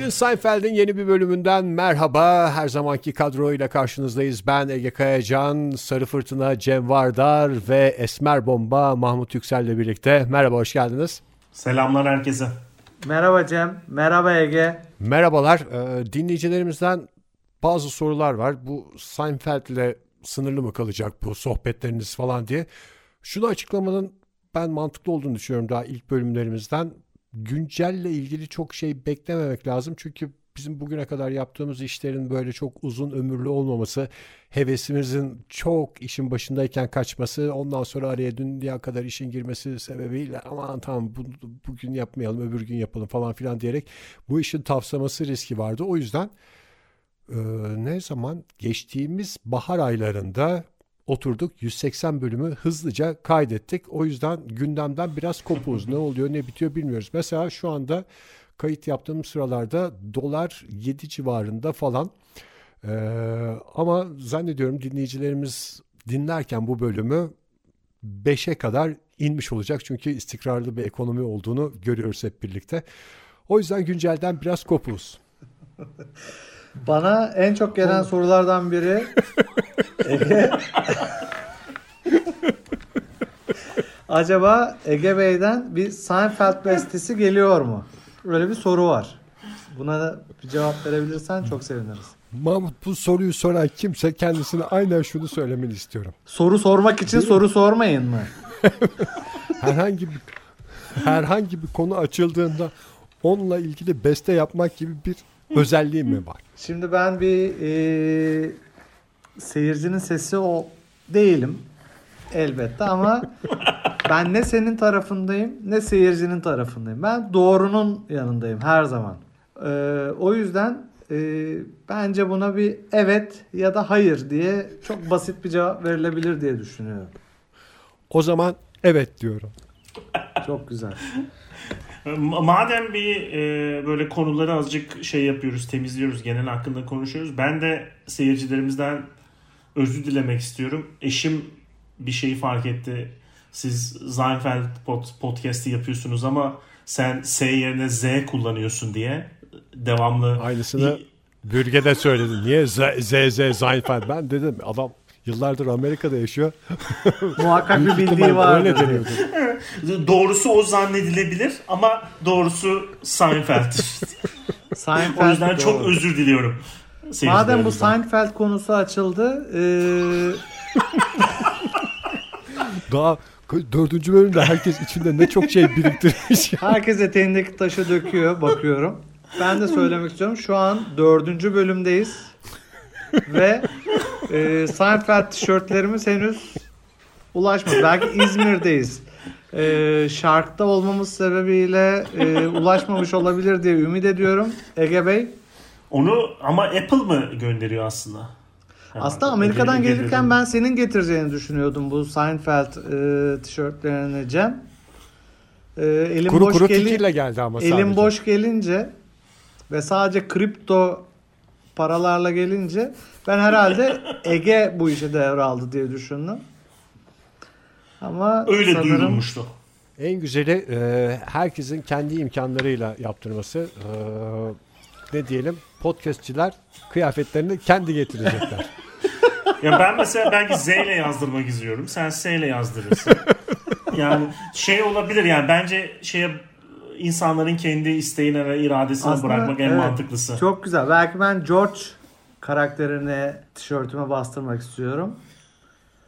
Jerry Seinfeld'in yeni bir bölümünden merhaba. Her zamanki kadroyla karşınızdayız. Ben Ege Kayacan, Sarı Fırtına Cem Vardar ve Esmer Bomba Mahmut Yüksel'le birlikte. Merhaba, hoş geldiniz. Selamlar herkese. Merhaba Cem, merhaba Ege. Merhabalar. Ee, dinleyicilerimizden bazı sorular var. Bu Seinfeld'le sınırlı mı kalacak bu sohbetleriniz falan diye. Şunu açıklamanın ben mantıklı olduğunu düşünüyorum daha ilk bölümlerimizden güncelle ilgili çok şey beklememek lazım. Çünkü bizim bugüne kadar yaptığımız işlerin böyle çok uzun ömürlü olmaması, hevesimizin çok işin başındayken kaçması, ondan sonra araya dünya kadar işin girmesi sebebiyle aman tamam bu, bugün yapmayalım öbür gün yapalım falan filan diyerek bu işin tavsaması riski vardı. O yüzden e, ne zaman geçtiğimiz bahar aylarında oturduk 180 bölümü hızlıca kaydettik. O yüzden gündemden biraz kopuz. Ne oluyor ne bitiyor bilmiyoruz. Mesela şu anda kayıt yaptığım sıralarda dolar 7 civarında falan. Ee, ama zannediyorum dinleyicilerimiz dinlerken bu bölümü 5'e kadar inmiş olacak. Çünkü istikrarlı bir ekonomi olduğunu görüyoruz hep birlikte. O yüzden güncelden biraz kopuz. Bana en çok gelen sorulardan biri Ege Acaba Ege Bey'den bir Seinfeld bestesi geliyor mu? Öyle bir soru var. Buna da bir cevap verebilirsen çok seviniriz. Mahmut bu soruyu soran kimse kendisine aynen şunu söylemeni istiyorum. Soru sormak için soru sormayın mı? herhangi bir herhangi bir konu açıldığında onunla ilgili beste yapmak gibi bir özelliği mi var? Şimdi ben bir e, seyircinin sesi o değilim elbette ama ben ne senin tarafındayım ne seyircinin tarafındayım. Ben doğrunun yanındayım her zaman. Ee, o yüzden e, bence buna bir evet ya da hayır diye çok basit bir cevap verilebilir diye düşünüyorum. O zaman evet diyorum. Çok güzel. Madem bir e, böyle konuları azıcık şey yapıyoruz, temizliyoruz, genel hakkında konuşuyoruz. Ben de seyircilerimizden özür dilemek istiyorum. Eşim bir şeyi fark etti. Siz Seinfeld podcast'i yapıyorsunuz ama sen S yerine Z kullanıyorsun diye devamlı. Aynısını Bürge de söyledi. Niye Z, Z, Z Seinfeld? Ben dedim adam yıllardır Amerika'da yaşıyor. Muhakkak bir bildiği var. Öyle deniyordu. doğrusu o zannedilebilir ama doğrusu Seinfeld. Seinfeld o yüzden doğru. çok özür diliyorum. Madem bu Seinfeld konusu açıldı. Ee... Daha dördüncü bölümde herkes içinde ne çok şey biriktirmiş. Herkes eteğindeki taşı döküyor bakıyorum. Ben de söylemek istiyorum. Şu an dördüncü bölümdeyiz. Ve e, Seinfeld tişörtlerimiz henüz ulaşmadı. Belki İzmir'deyiz. E, Şark'ta olmamız sebebiyle e, ulaşmamış olabilir diye ümit ediyorum. Ege Bey. Onu ama Apple mı gönderiyor aslında? Aslında Amerika'dan gelirken ben senin getireceğini düşünüyordum bu Seinfeld e, tişörtlerini Cem. E, elim kuru boş kuru geli- fikirle geldi ama sadece. Elim boş gelince ve sadece kripto paralarla gelince ben herhalde Ege bu işe devraldı diye düşündüm. Ama öyle sanırım, duyulmuştu. En güzeli e, herkesin kendi imkanlarıyla yaptırması. E, ne diyelim podcastçiler kıyafetlerini kendi getirecekler. ya ben mesela belki Z ile yazdırmak istiyorum. Sen S ile yazdırırsın. yani şey olabilir yani bence şeye insanların kendi isteğine ve iradesine Aslında, bırakmak en evet, mantıklısı. Çok güzel. Belki ben George karakterine tişörtüme bastırmak istiyorum.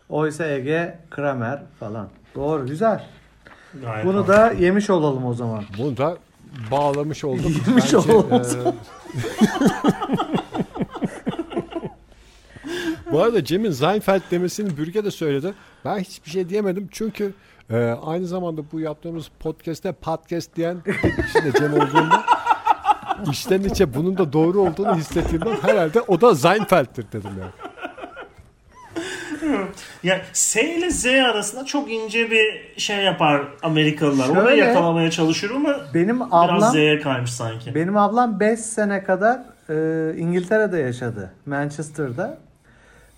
Oysa Ege Kramer falan. Doğru güzel. Gayet Bunu da yemiş olalım o zaman. Bunu da bağlamış olduk. Yemiş Bence, olalım. E... Bu arada Cem'in Seinfeld demesini Bürge de söyledi. Ben hiçbir şey diyemedim çünkü e, aynı zamanda bu yaptığımız podcast'te podcast diyen kişi de Cem olduğunda içten içe bunun da doğru olduğunu hissettiğimden herhalde o da Seinfeld'tir dedim yani. ya S ile Z arasında çok ince bir şey yapar Amerikalılar. Şöyle, Onu yakalamaya çalışıyor ama benim ablam, biraz Z'ye kaymış sanki. Benim ablam 5 sene kadar e, İngiltere'de yaşadı. Manchester'da.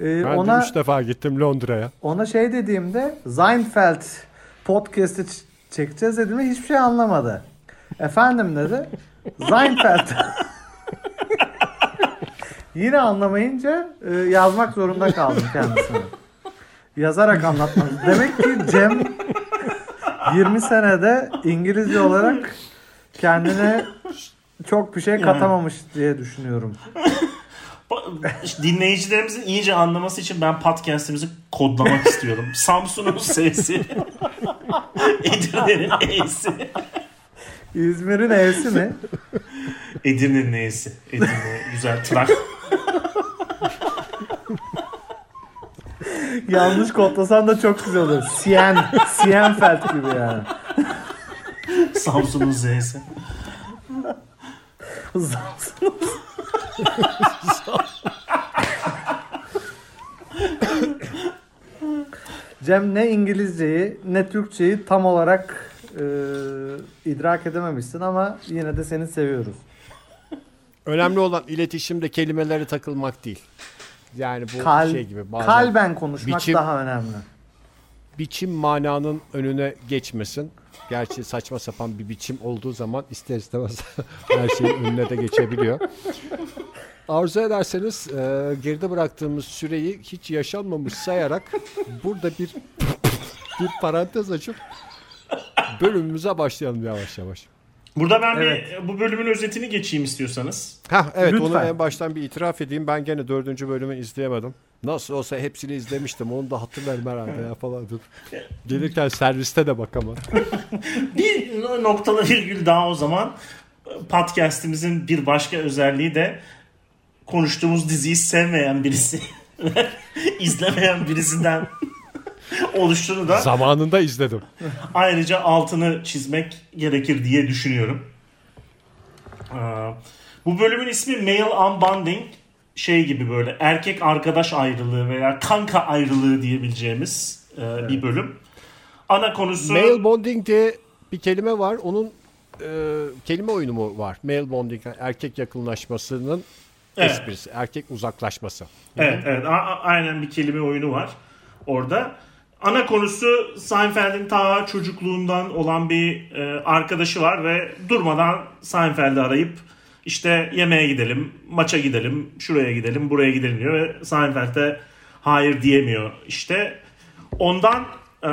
E, ben ona, de 3 defa gittim Londra'ya. Ona şey dediğimde Seinfeld podcast'ı çekeceğiz dediğimde hiçbir şey anlamadı. Efendim dedi. Seinfeld. Yine anlamayınca e, yazmak zorunda kaldım kendisine. Yazarak anlatmam. Demek ki Cem 20 senede İngilizce olarak kendine çok bir şey katamamış diye düşünüyorum. Dinleyicilerimizin iyice anlaması için ben podcast'imizi kodlamak istiyorum. Samsun'un sesi. Edirne'nin E'si. İzmir'in E'si mi? Edirne'nin E'si. Edirne güzel. Trak. Yanlış kodlasan da çok güzel olur. Sien, Sienfeld gibi yani. Samsun'un Z'si. Cem ne İngilizceyi ne Türkçeyi tam olarak e, idrak edememişsin ama yine de seni seviyoruz. Önemli olan iletişimde kelimelere takılmak değil. Yani bu Kal, şey gibi kalben konuşmak biçim- daha önemli. biçim mananın önüne geçmesin. Gerçi saçma sapan bir biçim olduğu zaman ister istemez her şeyin önüne de geçebiliyor. Arzu ederseniz e, geride bıraktığımız süreyi hiç yaşanmamış sayarak burada bir bir parantez açıp bölümümüze başlayalım yavaş yavaş. Burada ben Evet. bir bu bölümün özetini geçeyim istiyorsanız. Ha evet Lütfen. onu en baştan bir itiraf edeyim. Ben gene dördüncü bölümü izleyemedim. Nasıl olsa hepsini izlemiştim. Onu da hatırlarım herhalde ya falan. Gelirken serviste de bakamadım. Bir noktalı virgül daha o zaman. Podcast'imizin bir başka özelliği de konuştuğumuz diziyi sevmeyen birisi izlemeyen birisinden oluştuğunu da Zamanında izledim. ayrıca altını çizmek gerekir diye düşünüyorum. Ee, Bu bölümün ismi Male Unbonding şey gibi böyle erkek arkadaş ayrılığı veya kanka ayrılığı diyebileceğimiz e, bir bölüm. Ana konusu Male bonding diye bir kelime var. Onun e, kelime oyunu mu var? Male bonding erkek yakınlaşmasının Evet. esprisi. Erkek uzaklaşması. Evet, evet. A- aynen bir kelime oyunu var orada. Ana konusu Seinfeld'in ta çocukluğundan olan bir e, arkadaşı var ve durmadan Seinfeld'i arayıp işte yemeğe gidelim, maça gidelim, şuraya gidelim, buraya gidelim diyor ve Seinfeld'e hayır diyemiyor işte. Ondan e,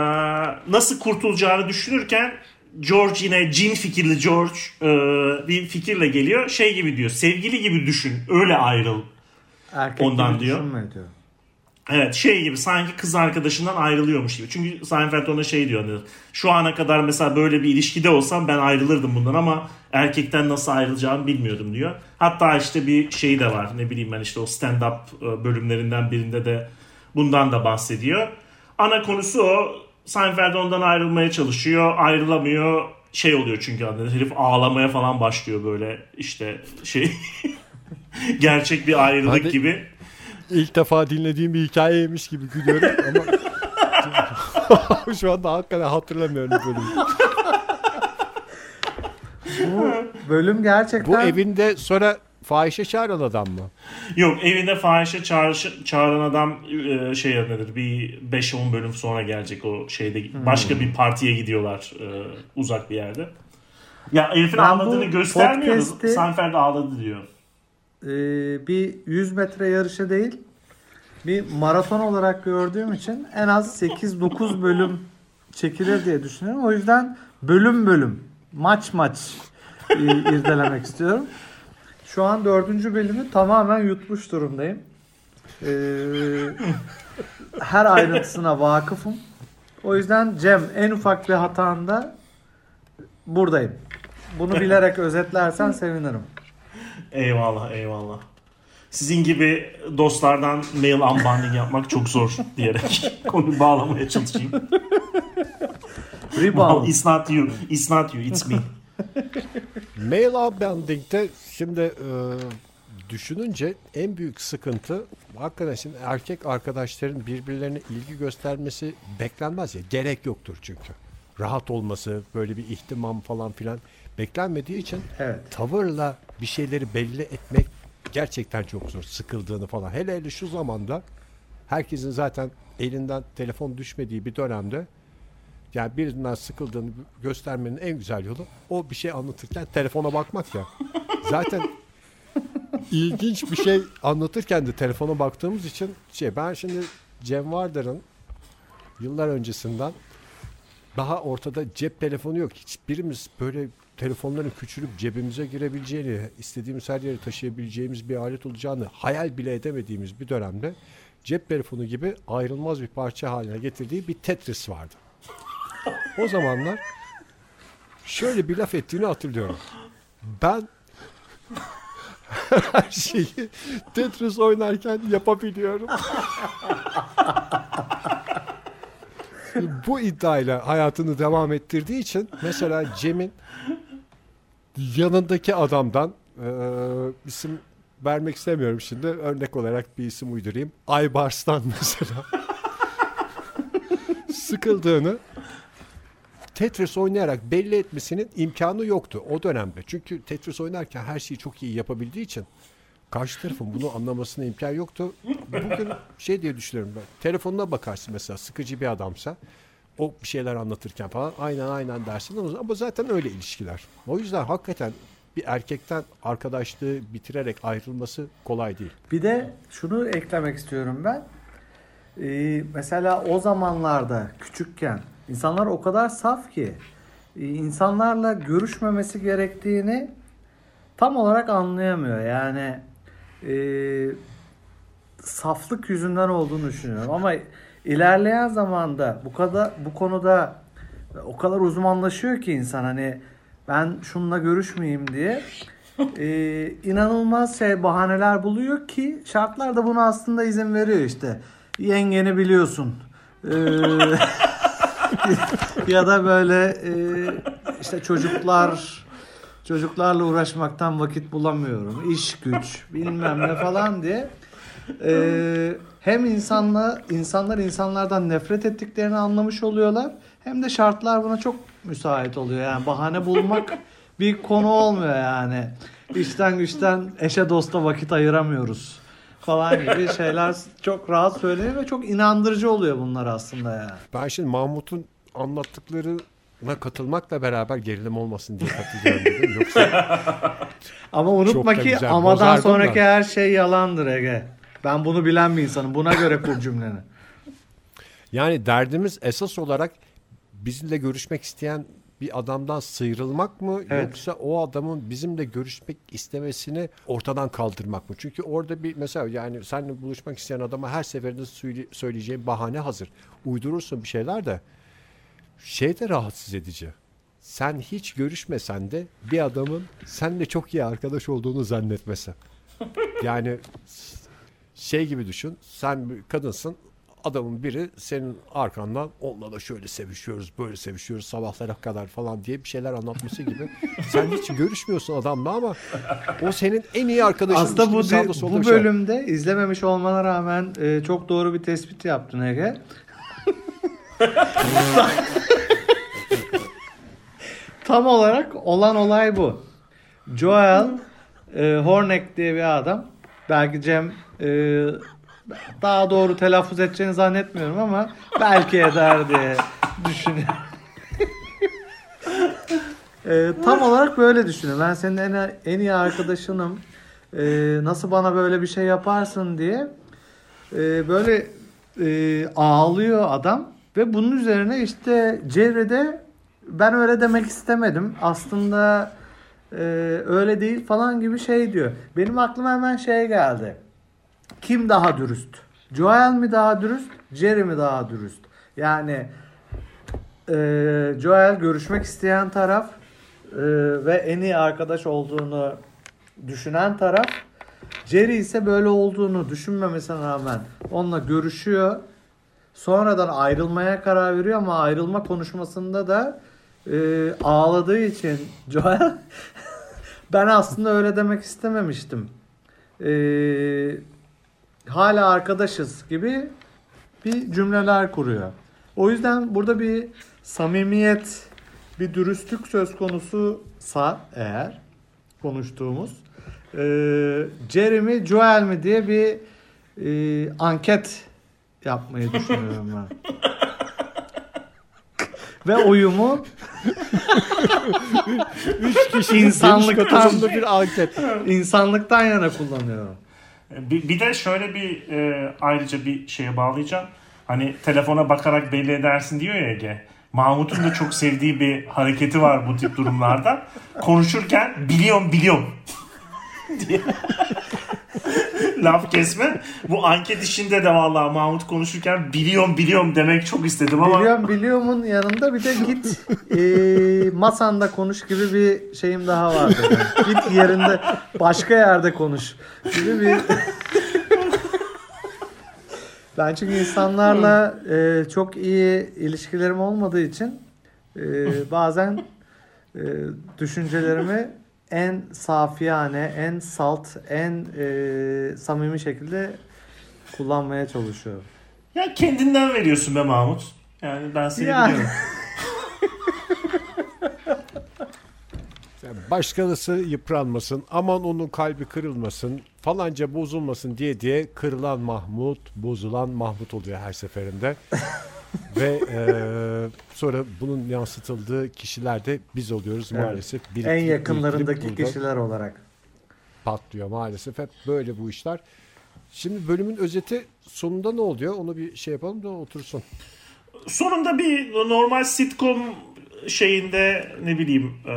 nasıl kurtulacağını düşünürken George yine cin fikirli George e, bir fikirle geliyor. Şey gibi diyor, sevgili gibi düşün, öyle ayrıl. Erkek Ondan gibi diyor. diyor. Evet şey gibi sanki kız arkadaşından ayrılıyormuş gibi. Çünkü Seinfeld ona şey diyor. Hani, şu ana kadar mesela böyle bir ilişkide olsam ben ayrılırdım bundan ama erkekten nasıl ayrılacağımı bilmiyordum diyor. Hatta işte bir şey de var. Ne bileyim ben işte o stand-up e, bölümlerinden birinde de bundan da bahsediyor. Ana konusu o. Seinfeld ondan ayrılmaya çalışıyor. Ayrılamıyor. Şey oluyor çünkü hani herif ağlamaya falan başlıyor böyle işte şey gerçek bir ayrılık Hadi. gibi. İlk defa dinlediğim bir hikayeymiş gibi gülüyorum ama şu anda hakikaten hatırlamıyorum bölümü. Bu bölüm gerçekten Bu evinde sonra fahişe çağıran adam mı? Yok evinde fahişe çağrışı, çağıran adam e, şey nedir bir 5-10 bölüm sonra gelecek o şeyde başka bir partiye gidiyorlar e, uzak bir yerde. Ya herifin Ben ağladığını göstermiyoruz. podcast'i- Seinfeld ağladı diyor. e, bir 100 metre yarışı değil bir maraton olarak gördüğüm için en az 8-9 bölüm çekilir diye düşünüyorum. O yüzden bölüm bölüm maç maç irdelemek istiyorum. Şu an dördüncü bölümü tamamen yutmuş durumdayım. E, her ayrıntısına vakıfım. O yüzden Cem en ufak bir hatanda buradayım. Bunu bilerek özetlersen sevinirim. Eyvallah eyvallah. Sizin gibi dostlardan mail unbundling yapmak çok zor diyerek konuyu bağlamaya çalışayım. Rebound. It's not you. It's not you. It's me. Male unbending'de şimdi e, düşününce en büyük sıkıntı hakikaten şimdi erkek arkadaşların birbirlerine ilgi göstermesi beklenmez ya. Gerek yoktur çünkü. Rahat olması, böyle bir ihtimam falan filan beklenmediği için Evet. tavırla bir şeyleri belli etmek gerçekten çok zor. Sıkıldığını falan. Hele hele şu zamanda herkesin zaten elinden telefon düşmediği bir dönemde yani birinden sıkıldığını göstermenin en güzel yolu o bir şey anlatırken telefona bakmak ya. Zaten ilginç bir şey anlatırken de telefona baktığımız için şey ben şimdi Cem Vardar'ın yıllar öncesinden daha ortada cep telefonu yok. Hiçbirimiz böyle telefonların küçülüp cebimize girebileceğini, istediğimiz her yere taşıyabileceğimiz bir alet olacağını hayal bile edemediğimiz bir dönemde cep telefonu gibi ayrılmaz bir parça haline getirdiği bir Tetris vardı. O zamanlar şöyle bir laf ettiğini hatırlıyorum. Ben her şeyi Tetris oynarken yapabiliyorum. Bu iddiayla hayatını devam ettirdiği için mesela Cem'in yanındaki adamdan e, isim vermek istemiyorum şimdi. Örnek olarak bir isim uydurayım. Aybars'tan mesela sıkıldığını Tetris oynayarak belli etmesinin imkanı yoktu o dönemde. Çünkü Tetris oynarken her şeyi çok iyi yapabildiği için karşı tarafın bunu anlamasına imkan yoktu. Bugün şey diye düşünüyorum ben. Telefonuna bakarsın mesela sıkıcı bir adamsa o bir şeyler anlatırken falan aynen aynen dersin ama, zaten öyle ilişkiler. O yüzden hakikaten bir erkekten arkadaşlığı bitirerek ayrılması kolay değil. Bir de şunu eklemek istiyorum ben. Ee, mesela o zamanlarda küçükken insanlar o kadar saf ki e, insanlarla görüşmemesi gerektiğini tam olarak anlayamıyor. Yani e, saflık yüzünden olduğunu düşünüyorum. Ama ilerleyen zamanda bu kadar bu konuda o kadar uzmanlaşıyor ki insan hani ben şununla görüşmeyeyim diye e, inanılmaz şey bahaneler buluyor ki şartlar da buna aslında izin veriyor işte. Yengeni biliyorsun. Ee, ya da böyle e, işte çocuklar çocuklarla uğraşmaktan vakit bulamıyorum. İş güç bilmem ne falan diye. Ee, hem insanla insanlar insanlardan nefret ettiklerini anlamış oluyorlar. Hem de şartlar buna çok müsait oluyor. Yani bahane bulmak bir konu olmuyor yani. İşten güçten eşe dosta vakit ayıramıyoruz falan gibi şeyler çok rahat söyleniyor ve çok inandırıcı oluyor bunlar aslında yani. Ben şimdi Mahmut'un anlattıklarına katılmakla beraber gerilim olmasın diye katılıyorum dedim. Yoksa Ama unutma Çok da ki güzel, amadan bozardım sonraki da. her şey yalandır Ege. Ben bunu bilen bir insanım. Buna göre kur cümleni. yani derdimiz esas olarak bizimle görüşmek isteyen bir adamdan sıyrılmak mı Evet. yoksa o adamın bizimle görüşmek istemesini ortadan kaldırmak mı? Çünkü orada bir mesela yani seninle buluşmak isteyen adama her seferinde söyle- söyleyeceğin bahane hazır. Uydurursun bir şeyler de şey de rahatsız edici. Sen hiç görüşmesen de bir adamın seninle çok iyi arkadaş olduğunu zannetmesi. Yani şey gibi düşün. Sen bir kadınsın. Adamın biri senin arkandan onunla da şöyle sevişiyoruz, böyle sevişiyoruz sabahlara kadar falan diye bir şeyler anlatması gibi. Sen hiç görüşmüyorsun adamla ama o senin en iyi arkadaşın. Aslında bu, bu şey. bölümde izlememiş olmana rağmen e, çok doğru bir tespit yaptın Ege. Tam olarak olan olay bu. Joel e, Horneck diye bir adam. Belki Cem e, daha doğru telaffuz edeceğini zannetmiyorum ama belki eder diye düşünüyorum. E, tam olarak böyle düşünüyorum. Ben senin en, en iyi arkadaşınım. E, nasıl bana böyle bir şey yaparsın diye e, böyle e, ağlıyor adam ve bunun üzerine işte Jerry'de ben öyle demek istemedim. Aslında e, öyle değil falan gibi şey diyor. Benim aklıma hemen şey geldi. Kim daha dürüst? Joel mi daha dürüst? Jerry mi daha dürüst? Yani e, Joel görüşmek isteyen taraf e, ve en iyi arkadaş olduğunu düşünen taraf. Jerry ise böyle olduğunu düşünmemesine rağmen onunla görüşüyor. Sonradan ayrılmaya karar veriyor ama ayrılma konuşmasında da e, ağladığı için Joel ben aslında öyle demek istememiştim. E, hala arkadaşız gibi bir cümleler kuruyor. O yüzden burada bir samimiyet, bir dürüstlük söz konususa eğer konuştuğumuz e, Jeremy Joel mi diye bir e, anket yapmayı düşünüyorum ben. ve oyumu Üç kişi İnsanlıktan- bir anket. insanlıktan yana kullanıyorum. Bir, bir de şöyle bir e, ayrıca bir şeye bağlayacağım. Hani telefona bakarak belli edersin diyor ya Ege. Mahmut'un da çok sevdiği bir hareketi var bu tip durumlarda. Konuşurken biliyorum biliyorum diye. Laf kesme. Bu anket işinde de vallahi Mahmut konuşurken biliyorum biliyorum demek çok istedim ama Biliyorum biliyorumun yanında bir de git e, masanda konuş gibi bir şeyim daha var. benim. Git yerinde başka yerde konuş gibi bir Ben çünkü insanlarla e, çok iyi ilişkilerim olmadığı için e, bazen e, düşüncelerimi en safiyane, en salt, en e, samimi şekilde kullanmaya çalışıyorum. ya kendinden veriyorsun be Mahmut. Yani ben seni Ya. biliyorum. Yani başkalısı yıpranmasın, aman onun kalbi kırılmasın, falanca bozulmasın diye diye kırılan Mahmut, bozulan Mahmut oluyor her seferinde. Ve eee, sonra bunun yansıtıldığı kişiler de biz oluyoruz Evet. maalesef. Biriktirip- En yakınlarındaki burada kişiler olarak. patlıyor maalesef. Hep böyle bu işler. Şimdi bölümün özeti sonunda ne oluyor? Onu bir şey yapalım da otursun. sonunda bir normal sitcom şeyinde ne bileyim e,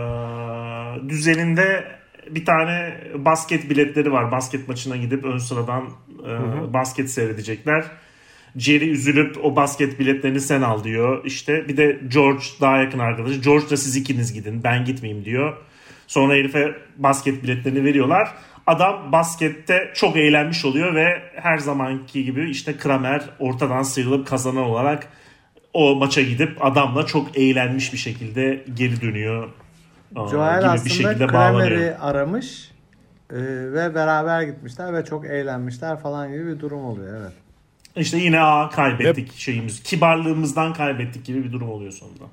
düzeninde bir tane basket biletleri var. Basket maçına gidip ön sıradan e, basket seyredecekler. Jerry üzülüp o basket biletlerini sen al diyor. İşte bir de George daha yakın arkadaşı. George da siz ikiniz gidin ben gitmeyeyim diyor. Sonra herife basket biletlerini veriyorlar. Adam baskette çok eğlenmiş oluyor ve her zamanki gibi işte Kramer ortadan sıyrılıp kazanan olarak o maça gidip adamla çok eğlenmiş bir şekilde geri dönüyor. Joel gibi aslında bir şekilde Kramer'i aramış e, ve beraber gitmişler ve çok eğlenmişler falan gibi bir durum oluyor evet. İşte yine aa kaybettik şeyimiz. Kibarlığımızdan kaybettik gibi bir durum oluyor sonunda.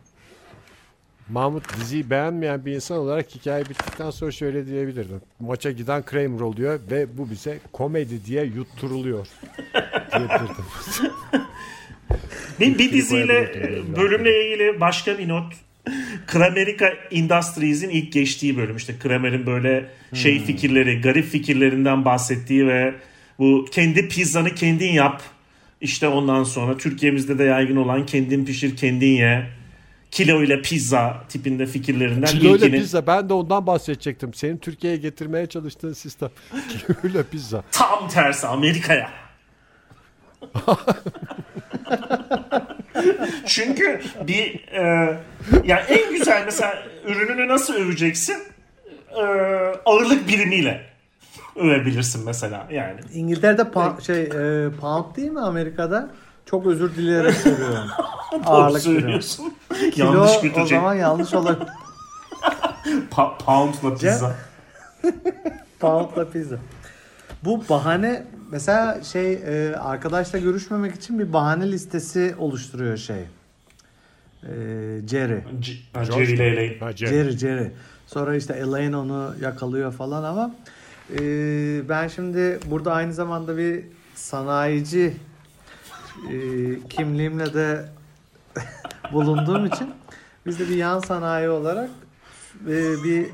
Mahmut diziyi beğenmeyen bir insan olarak hikaye bittikten sonra şöyle diyebilirdi. Maça giden Kramer oluyor ve bu bize komedi diye yutturuluyor. diyebilirdim. Bir, bir diziyle bölümle ilgili başka bir not. Kramerica Industries'in ilk geçtiği bölüm. İşte Kramer'in böyle şey Hmm. fikirleri, garip fikirlerinden bahsettiği ve bu kendi pizzanı kendin yap. İşte ondan sonra Türkiye'mizde de yaygın olan kendin pişir kendin ye. Kilo ile pizza tipinde fikirlerinden Kiloyla ilkini pizza ben de ondan bahsedecektim. Senin Türkiye'ye getirmeye çalıştığın sistem. Kiloyla pizza. tam tersi Amerika'ya. Çünkü bir e, ya en güzel mesela ürününü nasıl öveceksin? E, ağırlık birimiyle övebilirsin mesela yani. İngiltere'de pa- şey e, pound değil mi Amerika'da? Çok özür dileyerek soruyorum. Ağırlık söylüyorsun. Kilo Yanlış o götürecek. zaman yanlış olabilir. Pa- poundla pizza. Pound'la pizza. Bu bahane mesela şey e, arkadaşla görüşmemek için bir bahane listesi oluşturuyor şey. E, Jerry. C- ha, Jerry ile Elaine. Cem. Jerry Jerry. Sonra işte Elaine onu yakalıyor falan ama e, ben şimdi burada aynı zamanda bir sanayici e, kimliğimle de bulunduğum için biz de bir yan sanayi olarak e, bir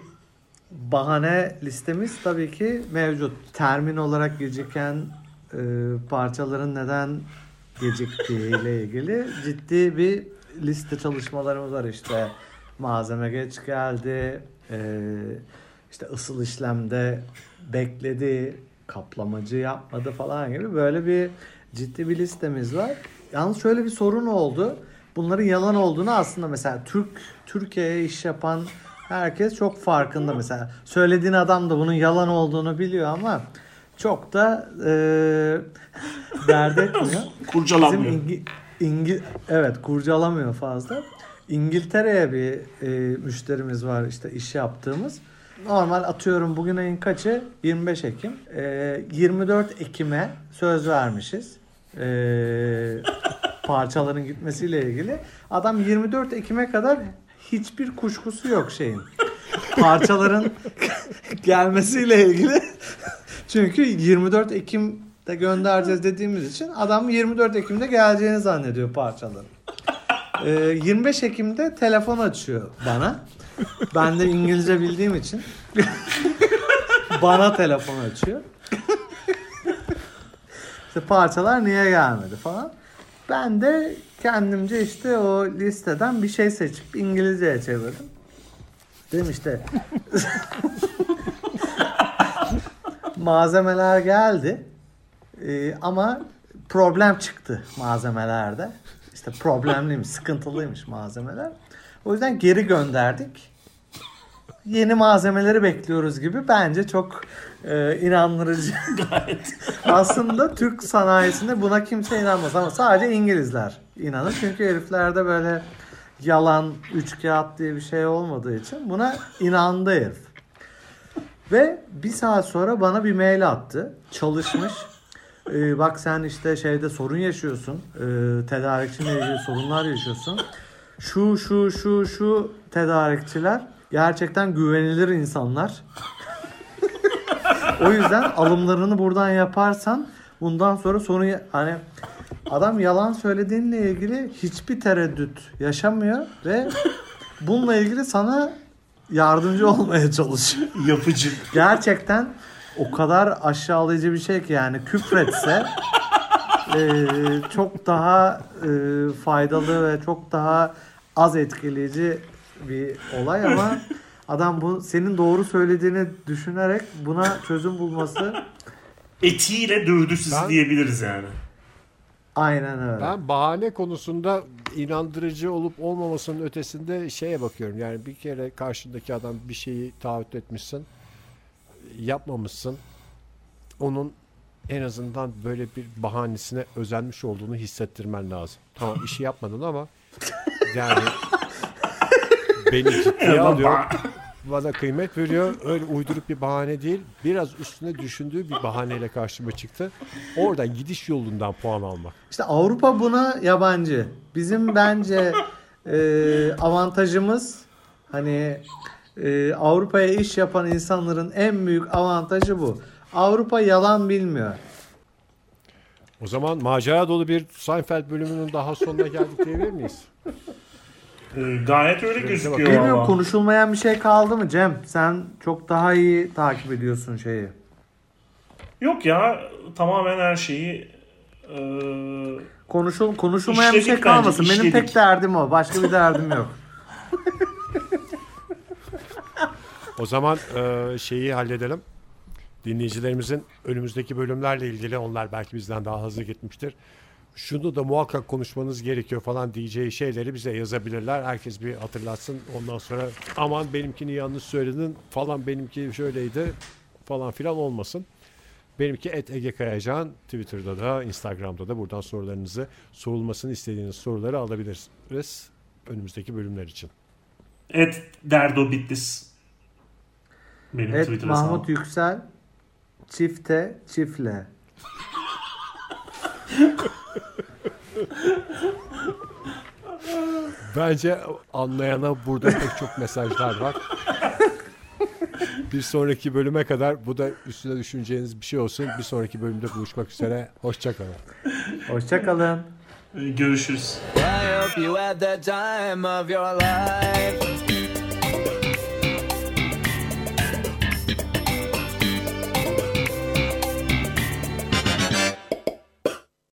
bahane listemiz tabii ki mevcut. Termin olarak geciken e, parçaların neden geciktiğiyle ilgili ciddi bir liste çalışmalarımız var işte. Malzeme geç geldi, e, işte ısıl işlemde bekledi, kaplamacı yapmadı falan gibi böyle bir ciddi bir listemiz var. Yalnız şöyle bir sorun oldu. Bunların yalan olduğunu aslında mesela Türk Türkiye'ye iş yapan herkes çok farkında mesela. Söylediğin adam da bunun yalan olduğunu biliyor ama çok da e, dert etmiyor. Bizim Kurcalanmıyor. İngi, İngi, evet kurcalamıyor fazla. İngiltere'ye bir e, müşterimiz var işte iş yaptığımız. Normal atıyorum bugün ayın kaçı? 25 Ekim. E, 24 Ekim'e söz vermişiz. E, parçaların gitmesiyle ilgili. Adam 24 Ekim'e kadar hiçbir kuşkusu yok şeyin. Parçaların gelmesiyle ilgili. Çünkü 24 Ekim'de göndereceğiz dediğimiz için adam 24 Ekim'de geleceğini zannediyor parçaların. Ee, 25 Ekim'de telefon açıyor bana. Ben de İngilizce bildiğim için bana telefon açıyor. işte parçalar niye gelmedi falan. Ben de kendimce işte o listeden bir şey seçip İngilizceye çevirdim. Dedim işte malzemeler geldi Ee, ama problem çıktı malzemelerde. İşte problemliymiş, sıkıntılıymış malzemeler. O yüzden geri gönderdik. Yeni malzemeleri bekliyoruz gibi bence çok e, inandırıcı. Aslında Türk sanayisinde buna kimse inanmaz ama sadece İngilizler inanır. Çünkü heriflerde böyle yalan, üç kağıt diye bir şey olmadığı için buna inandı herif. Ve bir saat sonra bana bir mail attı. Çalışmış. Ee, bak sen işte şeyde sorun yaşıyorsun. Ee, tedarikçiyle ilgili sorunlar yaşıyorsun. Şu şu şu şu tedarikçiler gerçekten güvenilir insanlar. o yüzden alımlarını buradan yaparsan bundan sonra sorun hani adam yalan söylediğinle ilgili hiçbir tereddüt yaşamıyor ve bununla ilgili sana yardımcı olmaya çalışıyor Yapıcı. gerçekten o kadar aşağılayıcı bir şey ki yani küfretse e, çok daha e, faydalı ve çok daha az etkileyici bir olay ama adam bu senin doğru söylediğini düşünerek buna çözüm bulması Etiyle dövdü sizi Ben- diyebiliriz yani. aynen öyle. Ben bahane konusunda inandırıcı olup olmamasının ötesinde şeye bakıyorum. Yani bir kere karşındaki adam bir şeyi taahhüt etmişsin. Yapmamışsın. Onun en azından böyle bir bahanesine özenmiş olduğunu hissettirmen lazım. Tamam işi yapmadın ama yani beni ciddiye alıyor. Bana kıymet veriyor. Öyle uydurup bir bahane değil. Biraz üstüne düşündüğü bir bahaneyle karşıma çıktı. Oradan gidiş yolundan puan almak. İşte Avrupa buna yabancı. Bizim bence e, avantajımız hani e, Avrupa'ya iş yapan insanların en büyük avantajı bu. Avrupa yalan bilmiyor. O zaman macera dolu bir Seinfeld bölümünün daha sonuna geldik diyebilir miyiz? Ee, gayet öyle gözüküyor Bilmiyorum valla. konuşulmayan bir şey kaldı mı Cem? Sen çok daha iyi takip ediyorsun şeyi. Yok ya tamamen her şeyi e, Konuşul konuşulmayan bir şey İşledik bence, kalmasın. Benim tek derdim o. Başka bir derdim yok. O zaman e, şeyi halledelim. Dinleyicilerimizin önümüzdeki bölümlerle ilgili onlar belki bizden daha hızlı gitmiştir. Şunu da muhakkak konuşmanız gerekiyor falan diyeceği şeyleri bize yazabilirler. Herkes bir hatırlatsın. Ondan sonra aman benimkini yanlış söyledin falan benimki şöyleydi falan filan olmasın. Benimki et Ege Kayacan. Twitter'da da Instagram'da da buradan sorularınızı sorulmasını istediğiniz soruları alabiliriz önümüzdeki bölümler için. et derdo bitlis. Benim Evet Twitter Mahmut hesabım. Yüksel çifte çiftle. Bence anlayana burada pek çok mesajlar var. bir sonraki bölüme kadar bu da üstüne düşüneceğiniz bir şey olsun. Bir sonraki bölümde buluşmak üzere. Hoşçakalın. Hoşçakalın. Görüşürüz. I hope you had the time of your life.